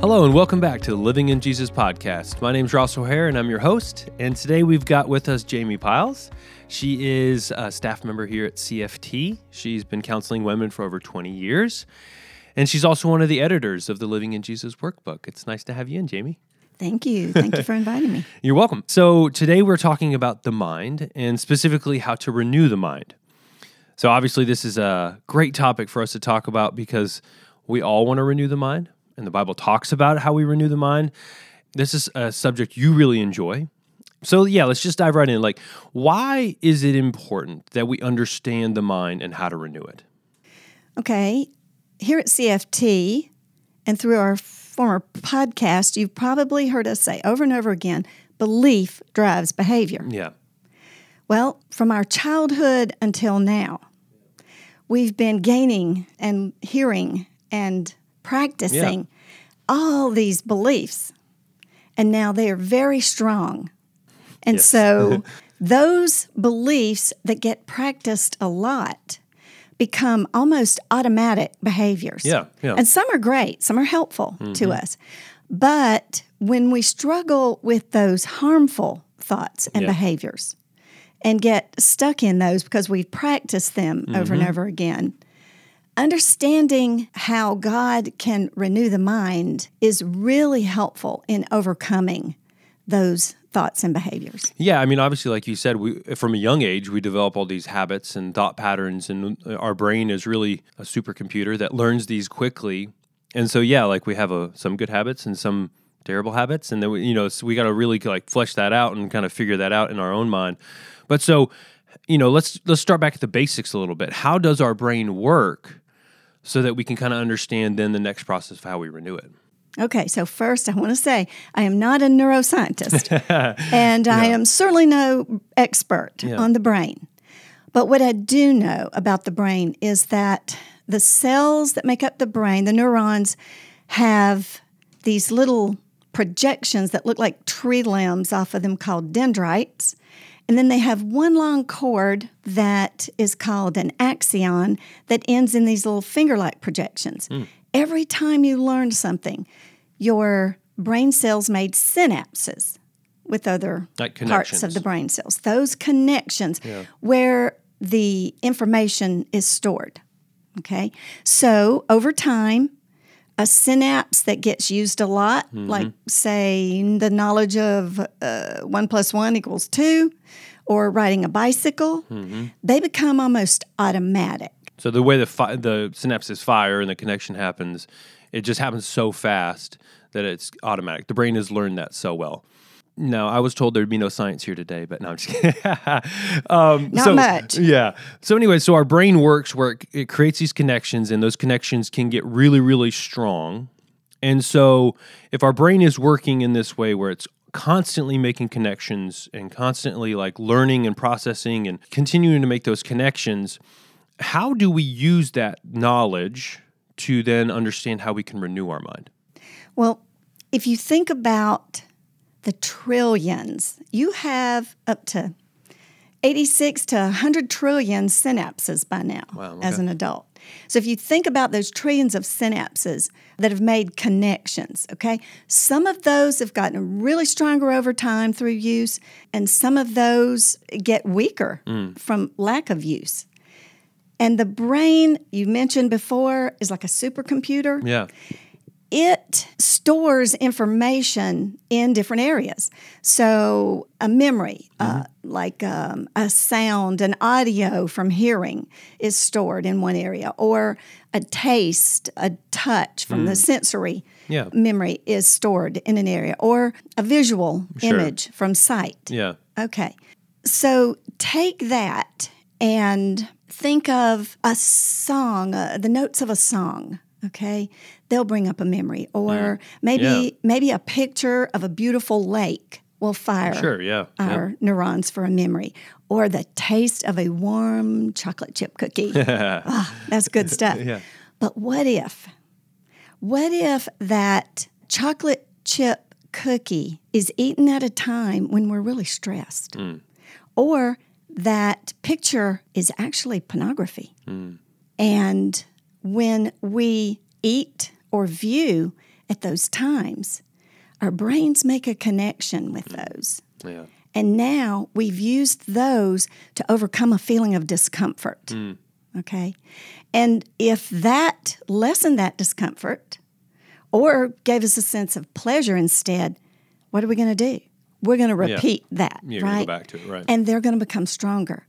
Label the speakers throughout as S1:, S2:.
S1: Hello, and welcome back to the Living in Jesus podcast. My name is Ross O'Hair, and I'm your host. And today we've got with us Jamie Pyles. She is a staff member here at CFT. She's been counseling women for over 20 years. And she's also one of the editors of the Living in Jesus workbook. It's nice to have you in, Jamie.
S2: Thank you. Thank you for inviting me.
S1: You're welcome. So, today we're talking about the mind and specifically how to renew the mind. So, obviously, this is a great topic for us to talk about because we all want to renew the mind, and the Bible talks about how we renew the mind. This is a subject you really enjoy. So, yeah, let's just dive right in. Like, why is it important that we understand the mind and how to renew it?
S2: Okay. Here at CFT and through our former podcast, you've probably heard us say over and over again belief drives behavior.
S1: Yeah.
S2: Well, from our childhood until now, we've been gaining and hearing and practicing all these beliefs. And now they are very strong. And
S1: Yes.
S2: so those beliefs that get practiced a lot become almost automatic behaviors.
S1: Yeah, yeah.
S2: And some are great, some are helpful to us. But when we struggle with those harmful thoughts and
S1: Yeah.
S2: behaviors and get stuck in those because we've practiced them over
S1: Mm-hmm.
S2: and over again, understanding how God can renew the mind is really helpful in overcoming those thoughts and behaviors.
S1: Yeah, I mean, obviously, like you said, we from a young age we develop all these habits and thought patterns, and uh, our brain is really a supercomputer that learns these quickly. And so, yeah, like we have a, some good habits and some terrible habits, and then we, you know, so we got to really like flesh that out and kind of figure that out in our own mind. But so, you know, let's let's start back at the basics a little bit. How does our brain work so that we can kind of understand then the next process of how we renew it?
S2: Okay, so first I want to say I am not a neuroscientist and I am certainly no expert
S1: Yeah.
S2: on the brain. But what I do know about the brain is that the cells that make up the brain, the neurons, have these little projections that look like tree limbs off of them called dendrites. And then they have one long cord that is called an axon that ends in these little finger like projections. Hmm. Every time you learn something, your brain cells made synapses with other
S1: Like
S2: parts of the brain cells. Those connections where the information is stored. Okay. So over time, a synapse that gets used a lot,
S1: Mm-hmm.
S2: like say the knowledge of uh, one plus one equals two, or riding a bicycle,
S1: Mm-hmm.
S2: they become almost automatic.
S1: So the way the fi- the synapses fire and the connection happens, it just happens so fast that it's automatic. The brain has learned that so well. No, I was told there'd be no science here today, but no, I'm just kidding. um,
S2: Not
S1: so-
S2: much.
S1: Yeah. So anyway, so our brain works where it, it creates these connections, and those connections can get really, really strong. And so, if our brain is working in this way where it's constantly making connections and constantly like learning and processing and continuing to make those connections, how do we use that knowledge to then understand how we can renew our mind?
S2: Well, if you think about the trillions, you have up to 86 to 100 trillion synapses by now
S1: Wow,
S2: as an adult. So if you think about those trillions of synapses that have made connections, okay, some of those have gotten really stronger over time through use, and some of those get weaker
S1: Mm.
S2: from lack of use. And the brain, you mentioned before, is like a supercomputer
S1: Yeah.
S2: It stores information in different areas. So, a memory, uh, like um, a sound, an audio from hearing, is stored in one area, or a taste, a touch from the sensory
S1: Yeah.
S2: memory is stored in an area, or a visual
S1: Sure.
S2: image from sight.
S1: Yeah.
S2: Okay. So take that and think of a song, uh, the notes of a song. Okay, they'll bring up a memory, or maybe
S1: Yeah.
S2: maybe a picture of a beautiful lake will fire
S1: Sure. Yeah. yeah.
S2: our neurons for a memory, or the taste of a warm chocolate chip cookie. Ah, that's good stuff.
S1: Yeah.
S2: But what if, what if that chocolate chip cookie is eaten at a time when we're really stressed? Or that picture is actually pornography. And when we eat or view at those times, our brains make a connection with mm. those.
S1: Yeah.
S2: And now we've used those to overcome a feeling of discomfort. Mm. Okay. And if that lessened that discomfort or gave us a sense of pleasure instead, what are we going to do? We're going to repeat that,
S1: You're
S2: right?
S1: go back to it, right.
S2: And they're going to become stronger.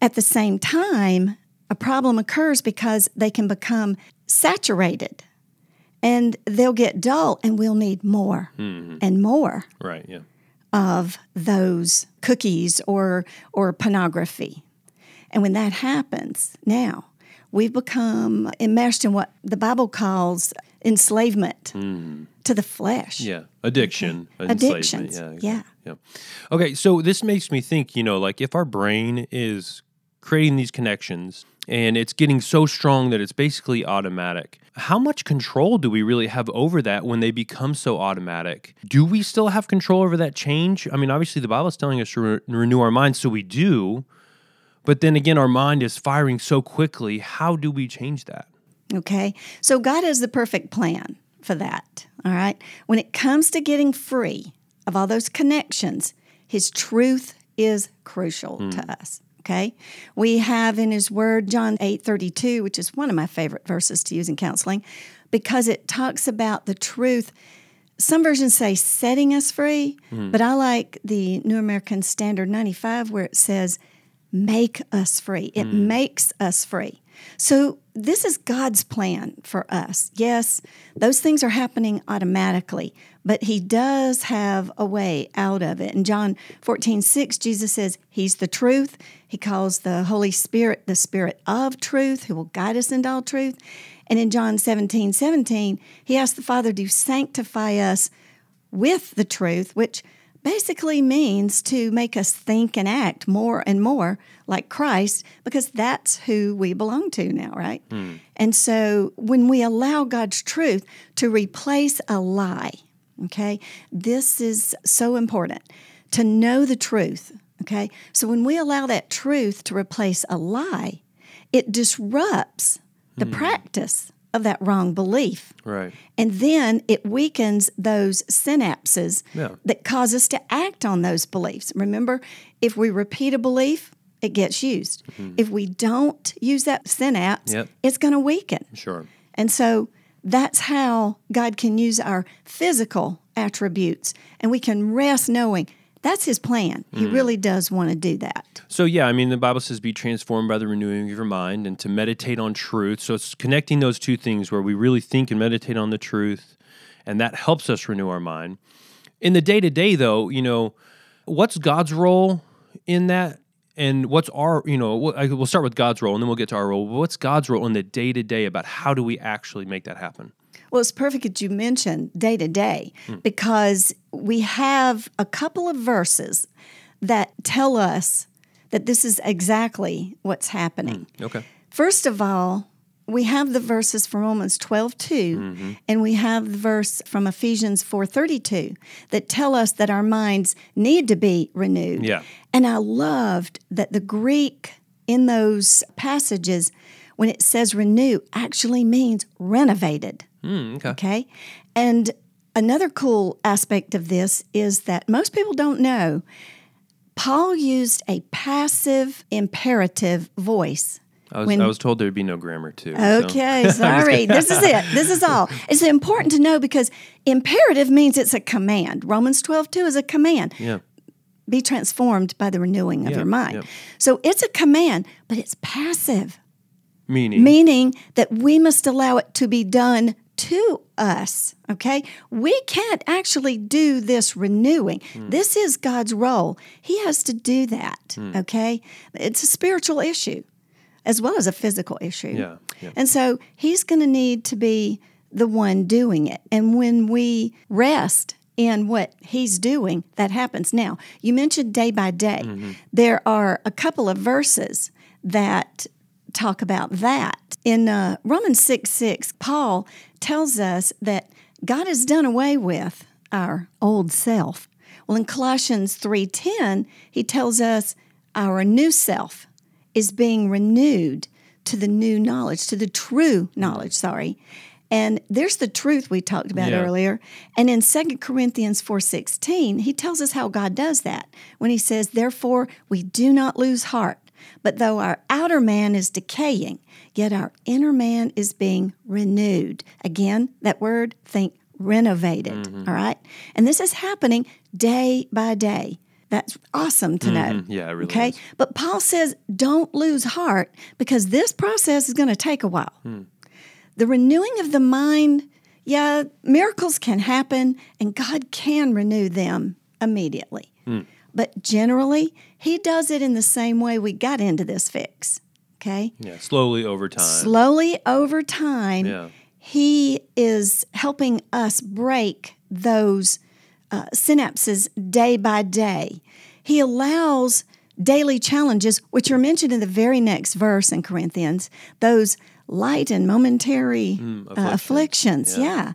S2: At the same time, a problem occurs because they can become saturated and they'll get dull and we'll need more
S1: Mm-hmm.
S2: and more
S1: Right. Yeah.
S2: of those cookies or or pornography. And when that happens, now we've become enmeshed in what the Bible calls enslavement to the flesh.
S1: Yeah. Addiction. Enslavement.
S2: yeah.
S1: exactly. Yeah. Okay. So this makes me think, you know, like if our brain is creating these connections and it's getting so strong that it's basically automatic, how much control do we really have over that when they become so automatic? Do we still have control over that change? I mean, obviously the Bible is telling us to re- renew our minds, so we do. But then again, our mind is firing so quickly. How do we change that?
S2: Okay. So God has the perfect plan for that. All right. When it comes to getting free of all those connections, his truth is crucial to hmm. us. Okay. We have in his word John 8 32, which is one of my favorite verses to use in counseling, because it talks about the truth. Some versions say setting us free, hmm. but I like the New American Standard 95 where it says make us free. It hmm. makes us free. So, this is God's plan for us. Yes, those things are happening automatically, but He does have a way out of it. In John 14, 6, Jesus says, He's the truth. He calls the Holy Spirit the Spirit of truth, who will guide us into all truth. And in John 17, 17, He asks the Father to sanctify us with the truth, which basically means to make us think and act more and more like Christ because that's who we belong to now, right? Hmm. And so when we allow God's truth to replace a lie, okay, this is so important to know the truth, okay? So when we allow that truth to replace a lie, it disrupts the hmm. practice of that wrong belief.
S1: Right.
S2: And then it weakens those synapses
S1: Yeah.
S2: that cause us to act on those beliefs. Remember, if we repeat a belief, it gets used. Mm-hmm. If we don't use that synapse,
S1: Yep.
S2: it's going to weaken.
S1: Sure.
S2: And so that's how God can use our physical attributes. And we can rest knowing that's His plan. He mm. really does want to do that.
S1: So yeah, I mean the Bible says be transformed by the renewing of your mind and to meditate on truth. So it's connecting those two things where we really think and meditate on the truth and that helps us renew our mind. In the day-to-day though, you know, what's God's role in that and what's our, you know, we'll start with God's role and then we'll get to our role. What's God's role in the day-to-day about how do we actually make that happen?
S2: Well, it's perfect that you mentioned day to day hmm. because we have a couple of verses that tell us that this is exactly what's happening.
S1: Hmm, okay.
S2: First of all, we have the verses from Romans 12, 2, mm-hmm. and we have the verse from Ephesians 4.32 that tell us that our minds need to be renewed.
S1: Yeah.
S2: And I loved that the Greek in those passages, when it says renew, actually means renovated.
S1: Mm, okay.
S2: Okay. And another cool aspect of this is that most people don't know Paul used a passive imperative voice.
S1: I was,
S2: When-
S1: I was told there'd be no grammar too. so-
S2: Okay, sorry. this is it. This is all. It's important to know because imperative means it's a command. Romans 12, 2 is a command.
S1: Yeah.
S2: Be transformed by the renewing of
S1: Yeah,
S2: your mind.
S1: yeah.
S2: So it's a command, but it's passive
S1: Meaning.
S2: meaning that we must allow it to be done to us. Okay? We can't actually do this renewing.
S1: Hmm.
S2: This is God's role. He has to do that. Okay? It's a spiritual issue as well as a physical issue.
S1: Yeah, yeah.
S2: And so he's going to need to be the one doing it. And when we rest in what he's doing, that happens. Now, you mentioned day by day.
S1: Mm-hmm.
S2: There are a couple of verses that talk about that. In uh, Romans 6 6, Paul tells us that God has done away with our old self. Well, in Colossians 3:10, he tells us our new self is being renewed to the new knowledge, to the true knowledge, sorry. And there's the truth we talked about
S1: Yeah.
S2: earlier. And in 2 Corinthians 4:16, he tells us how God does that. When he says, "Therefore we do not lose heart, but though our outer man is decaying, yet our inner man is being renewed." Again, that word think renovated,
S1: Mm-hmm.
S2: all right? And this is happening day by day. That's awesome to know.
S1: Mm-hmm. Yeah, it really
S2: okay?
S1: is.
S2: But Paul says, don't lose heart because this process is going to take a while.
S1: Hmm.
S2: The renewing of the mind, yeah, miracles can happen and God can renew them immediately.
S1: Hmm.
S2: But generally, He does it in the same way we got into this fix. Okay?
S1: Yeah, slowly over time.
S2: Slowly over time,
S1: Yeah.
S2: He is helping us break those uh, synapses day by day. He allows daily challenges, which are mentioned in the very next verse in Corinthians, those light and momentary uh,
S1: afflictions.
S2: afflictions.
S1: Yeah.
S2: Yeah.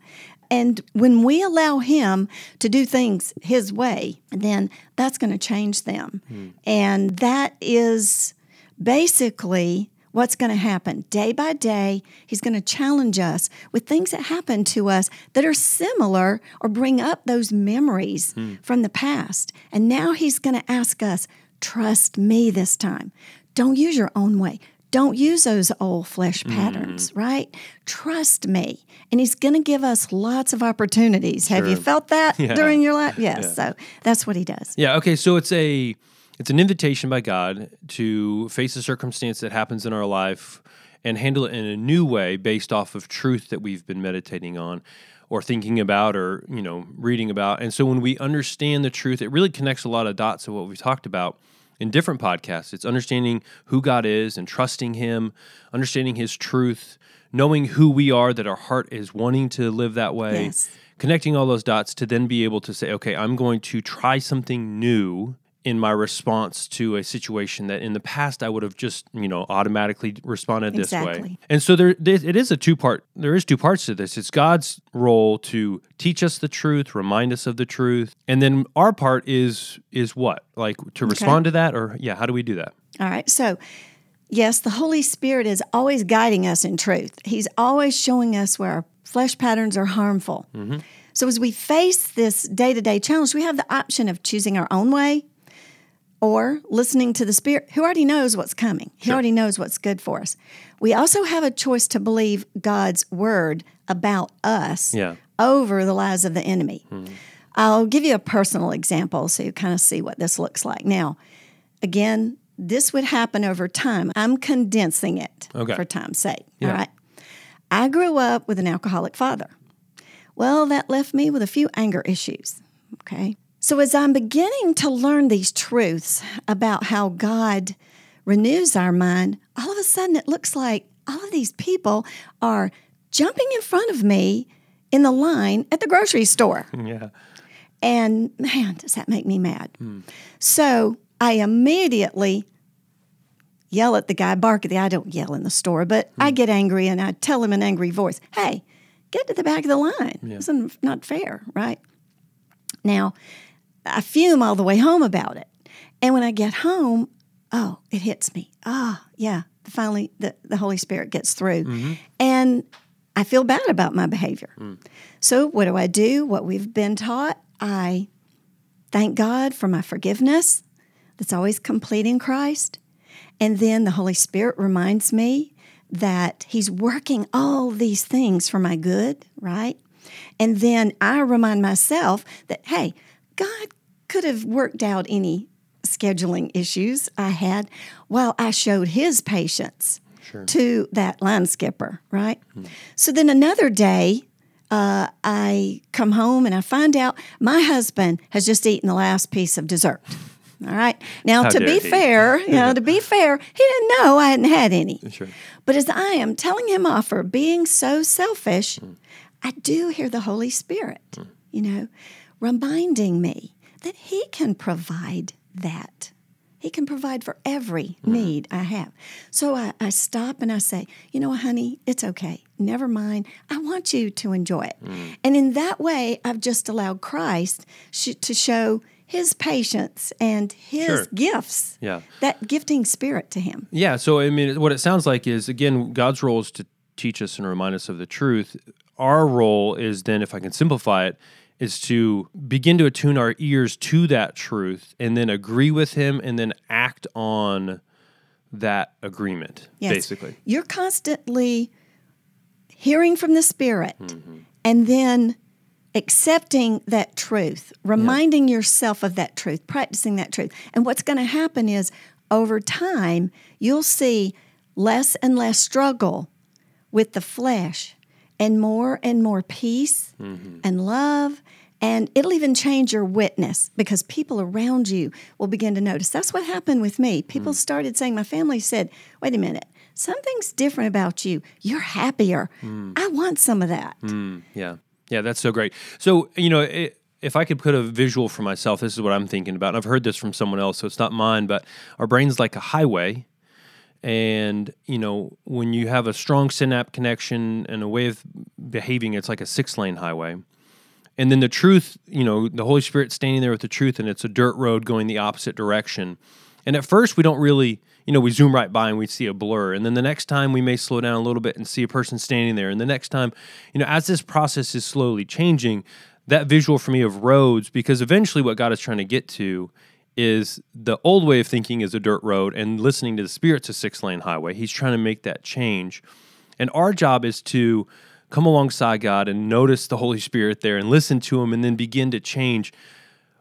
S2: And when we allow Him to do things His way, then that's going to change them. Hmm. And that is basically what's going to happen day by day. He's going to challenge us with things that happen to us that are similar or bring up those memories hmm. from the past. And now He's going to ask us, trust me this time. Don't use your own way. Don't use those old flesh mm-hmm. patterns, right? Trust me. And he's going to give us lots of opportunities. Have you felt that
S1: Yeah.
S2: during your life? Yes. So that's what he does.
S1: Yeah. Okay. So it's a it's an invitation by God to face a circumstance that happens in our life and handle it in a new way based off of truth that we've been meditating on or thinking about or you know reading about. And so when we understand the truth, it really connects a lot of dots of what we've talked about in different podcasts. It's understanding who God is and trusting Him, understanding His truth, knowing who we are, that our heart is wanting to live that way
S2: Yes.
S1: connecting all those dots to then be able to say, okay, I'm going to try something new in my response to a situation that in the past I would have just, you know, automatically responded this way. And so there there- it is a two part there is two parts to this. It's God's role to teach us the truth, remind us of the truth, and then our part is is what? Like to respond to that or yeah, how do we do that?
S2: All right. So, yes, the Holy Spirit is always guiding us in truth. He's always showing us where our flesh patterns are harmful. Mm-hmm. So, as we face this day to day challenge, we have the option of choosing our own way or listening to the Spirit, who already knows what's coming. He already knows what's good for us. We also have a choice to believe God's word about us
S1: Yeah.
S2: over the lies of the enemy. Hmm. I'll give you a personal example so you kind of see what this looks like. Now, again, this would happen over time. I'm condensing it
S1: Okay.
S2: for time's sake.
S1: Yeah.
S2: All right. I grew up with an alcoholic father. Well, that left me with a few anger issues. Okay. So, as I'm beginning to learn these truths about how God renews our mind, all of a sudden it looks like all of these people are jumping in front of me in the line at the grocery store.
S1: Yeah.
S2: And man, does that make me mad. Hmm. So I immediately yell at the guy, bark at the I don't yell in the store, but I hmm. get angry and I tell him in an angry voice, hey, get to the back of the line. It's not fair, right? Now, I fume all the way home about it. And when I get home, oh, it hits me. Ah, yeah. Finally, the, the Holy Spirit gets through. And I feel bad about my behavior. So, what do I do? What we've been taught, I thank God for my forgiveness that's always complete in Christ. And then the Holy Spirit reminds me that He's working all these things for my good, right? And then I remind myself that, hey, God could have worked out any scheduling issues I had while I showed His patience to that line skipper, right? Hmm. So then another day, uh, I come home and I find out my husband has just eaten the last piece of dessert. All right. Now,
S1: How
S2: to be
S1: he.
S2: fair, you know, to be fair, he didn't know I hadn't had any.
S1: Sure.
S2: But as I am telling him off for being so selfish, hmm. I do hear the Holy Spirit, hmm. you know, reminding me that He can provide that. He can provide for every mm-hmm. need I have. So I, I stop and I say, you know, honey, it's okay. Never mind. I want you to enjoy it. Mm. And in that way, I've just allowed Christ sh- to show his patience and his
S1: Sure.
S2: gifts,
S1: Yeah.
S2: that gifting spirit to him.
S1: Yeah. So, I mean, what it sounds like is again, God's role is to teach us and remind us of the truth. our role is then, if I can simplify it, is to begin to attune our ears to that truth and then agree with him and then act on that agreement,
S2: Yes.
S1: basically.
S2: You're constantly hearing from the Spirit mm-hmm. and then accepting that truth, reminding yourself of that truth, practicing that truth. And what's going to happen is over time, you'll see less and less struggle with the flesh and more and more peace mm-hmm. and love. And it'll even change your witness because people around you will begin to notice. That's what happened with me. People mm. started saying, my family said, wait a minute, something's different about you. You're happier. Mm. I want some of that.
S1: Mm, yeah. Yeah, that's so great. So, you know, it, if I could put a visual for myself, this is what I'm thinking about. And I've heard this from someone else, so it's not mine, but our brain's like a highway. And, you know, when you have a strong synapse connection and a way of behaving, it's like a six lane highway. And then the truth, you know, the Holy Spirit standing there with the truth, and it's a dirt road going the opposite direction. And at first, we don't really, you know, we zoom right by and we see a blur. And then the next time, we may slow down a little bit and see a person standing there. And the next time, you know, as this process is slowly changing, that visual for me of roads, because eventually what God is trying to get to is the old way of thinking is a dirt road, and listening to the Spirit's a six lane highway. He's trying to make that change. And our job is to come alongside God and notice the Holy Spirit there and listen to Him and then begin to change.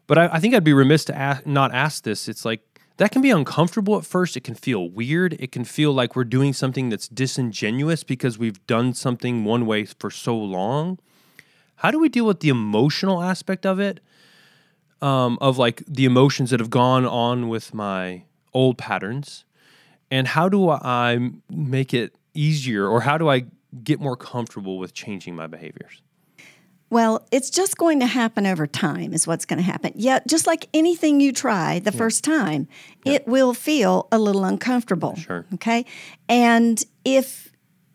S1: But I, I think I'd be remiss to ask, not ask this. It's like that can be uncomfortable at first. It can feel weird. It can feel like we're doing something that's disingenuous because we've done something one way for so long. How do we deal with the emotional aspect of it? Um, of like the emotions that have gone on with my old patterns, and how do I make it easier, or how do I get more comfortable with changing my behaviors?
S2: Well, it's just going to happen over time, is what's going to happen. Yeah, just like anything you try the first time, it will feel a little uncomfortable.
S1: Sure.
S2: Okay. And if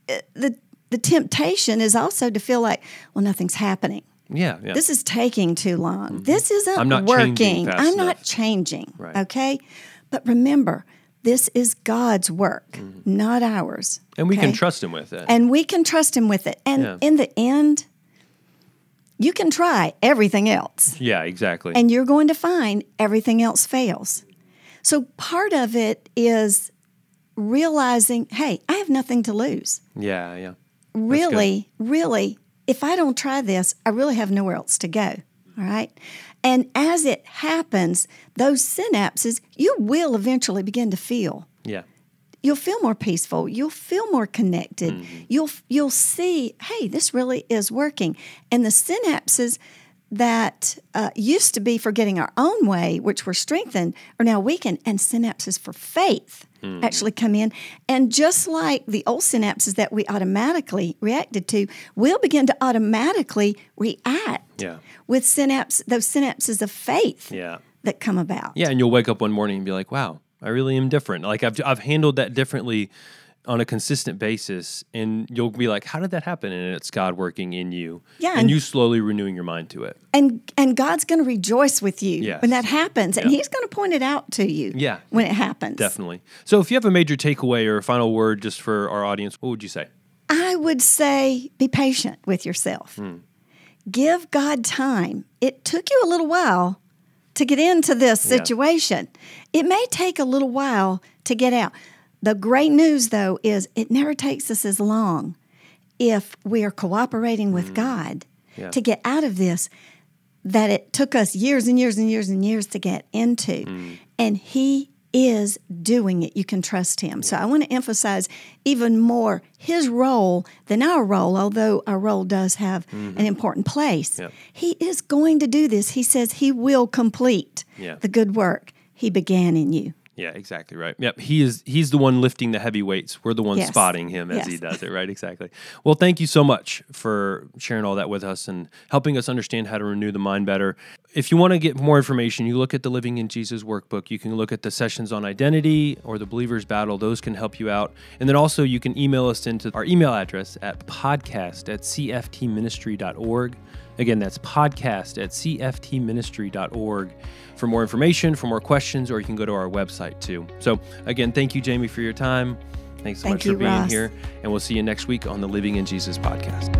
S2: uh, the the temptation is also to feel like, well, nothing's happening.
S1: Yeah, yeah.
S2: This is taking too long. This isn't
S1: I'm not
S2: working. I'm not changing.
S1: Right.
S2: Okay. But remember, this is God's work, not ours.
S1: Mm-hmm. and we can trust him with it.
S2: and we can trust him with it. And
S1: Yeah.
S2: in the end, you can try everything else,
S1: yeah, exactly.
S2: and you're going to find everything else fails. So part of it is realizing, hey, I have nothing to lose.
S1: yeah, yeah.
S2: Really, really, if I don't try this, I really have nowhere else to go. All right. And as it happens, those synapses, you will eventually begin to feel
S1: Yeah.
S2: you'll feel more peaceful you'll feel more connected
S1: Mm-hmm.
S2: you'll you'll see hey this really is working and the synapses that uh, used to be for getting our own way which were strengthened are now weakened and synapses for faith
S1: Mm.
S2: actually come in and just like the old synapses that we automatically reacted to we'll begin to automatically react
S1: Yeah.
S2: with synapse those synapses of faith
S1: Yeah.
S2: that come about
S1: Yeah, and you'll wake up one morning and be like, "Wow, I really am different." Like I've I've handled that differently on a consistent basis, and you'll be like, "How did that happen?" And it's God working in you,
S2: Yeah,
S1: and,
S2: and-
S1: you slowly renewing your mind to it.
S2: and and God's going to rejoice with you
S1: Yes.
S2: when that happens, and He's going to point it out to you.
S1: Yeah.
S2: when it happens.
S1: Definitely. So, if you have a major takeaway or a final word just for our audience, what would you say?
S2: I would say be patient with yourself.
S1: Hmm.
S2: Give God time. It took you a little while to get into this
S1: Yeah.
S2: situation. It may take a little while to get out. The great news, though, is it never takes us as long if we are cooperating with God
S1: Hmm. Yeah.
S2: to get out of this that it took us years and years and years and years to get into.
S1: Hmm.
S2: And He is doing it. You can trust Him. So I want to emphasize even more His role than our role, although our role does have an important place.
S1: Mm-hmm. Yep.
S2: He is going to do this. He says He will complete
S1: Yeah.
S2: the good work He began in you.
S1: Yeah, exactly right. Yep, he is. He's the one lifting the heavy weights. We're the ones
S2: Yes.
S1: spotting him as he does it. Right, exactly. Well, thank you so much for sharing all that with us and helping us understand how to renew the mind better. If you want to get more information, you look at the Living in Jesus workbook. You can look at the sessions on identity or the Believer's Battle. Those can help you out. And then also you can email us into our email address at podcast at cftministry.org. Again, that's podcast at cftministry.org for more information, for more questions, or you can go to our website too. So, again, thank you, Jamie, for your time. Thanks so
S2: thank
S1: much
S2: you,
S1: for being
S2: Ross.
S1: here. And we'll see you next week on the Living in Jesus podcast.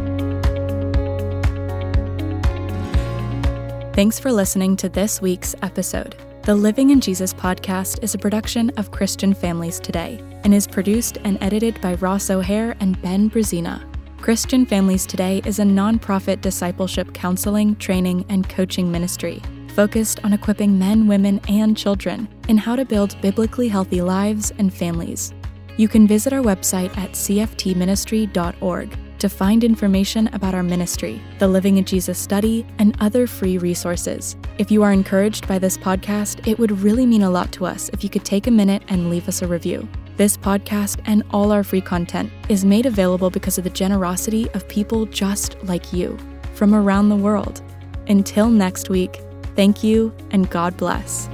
S3: Thanks for listening to this week's episode. The Living in Jesus podcast is a production of Christian Families Today and is produced and edited by Ross O'Hair and Ben Brazina. Christian Families Today is a nonprofit discipleship counseling, training, and coaching ministry focused on equipping men, women, and children in how to build biblically healthy lives and families. You can visit our website at cftministry.org to find information about our ministry, the Living in Jesus study, and other free resources. If you are encouraged by this podcast, it would really mean a lot to us if you could take a minute and leave us a review. This podcast and all our free content is made available because of the generosity of people just like you from around the world. Until next week, thank you and God bless.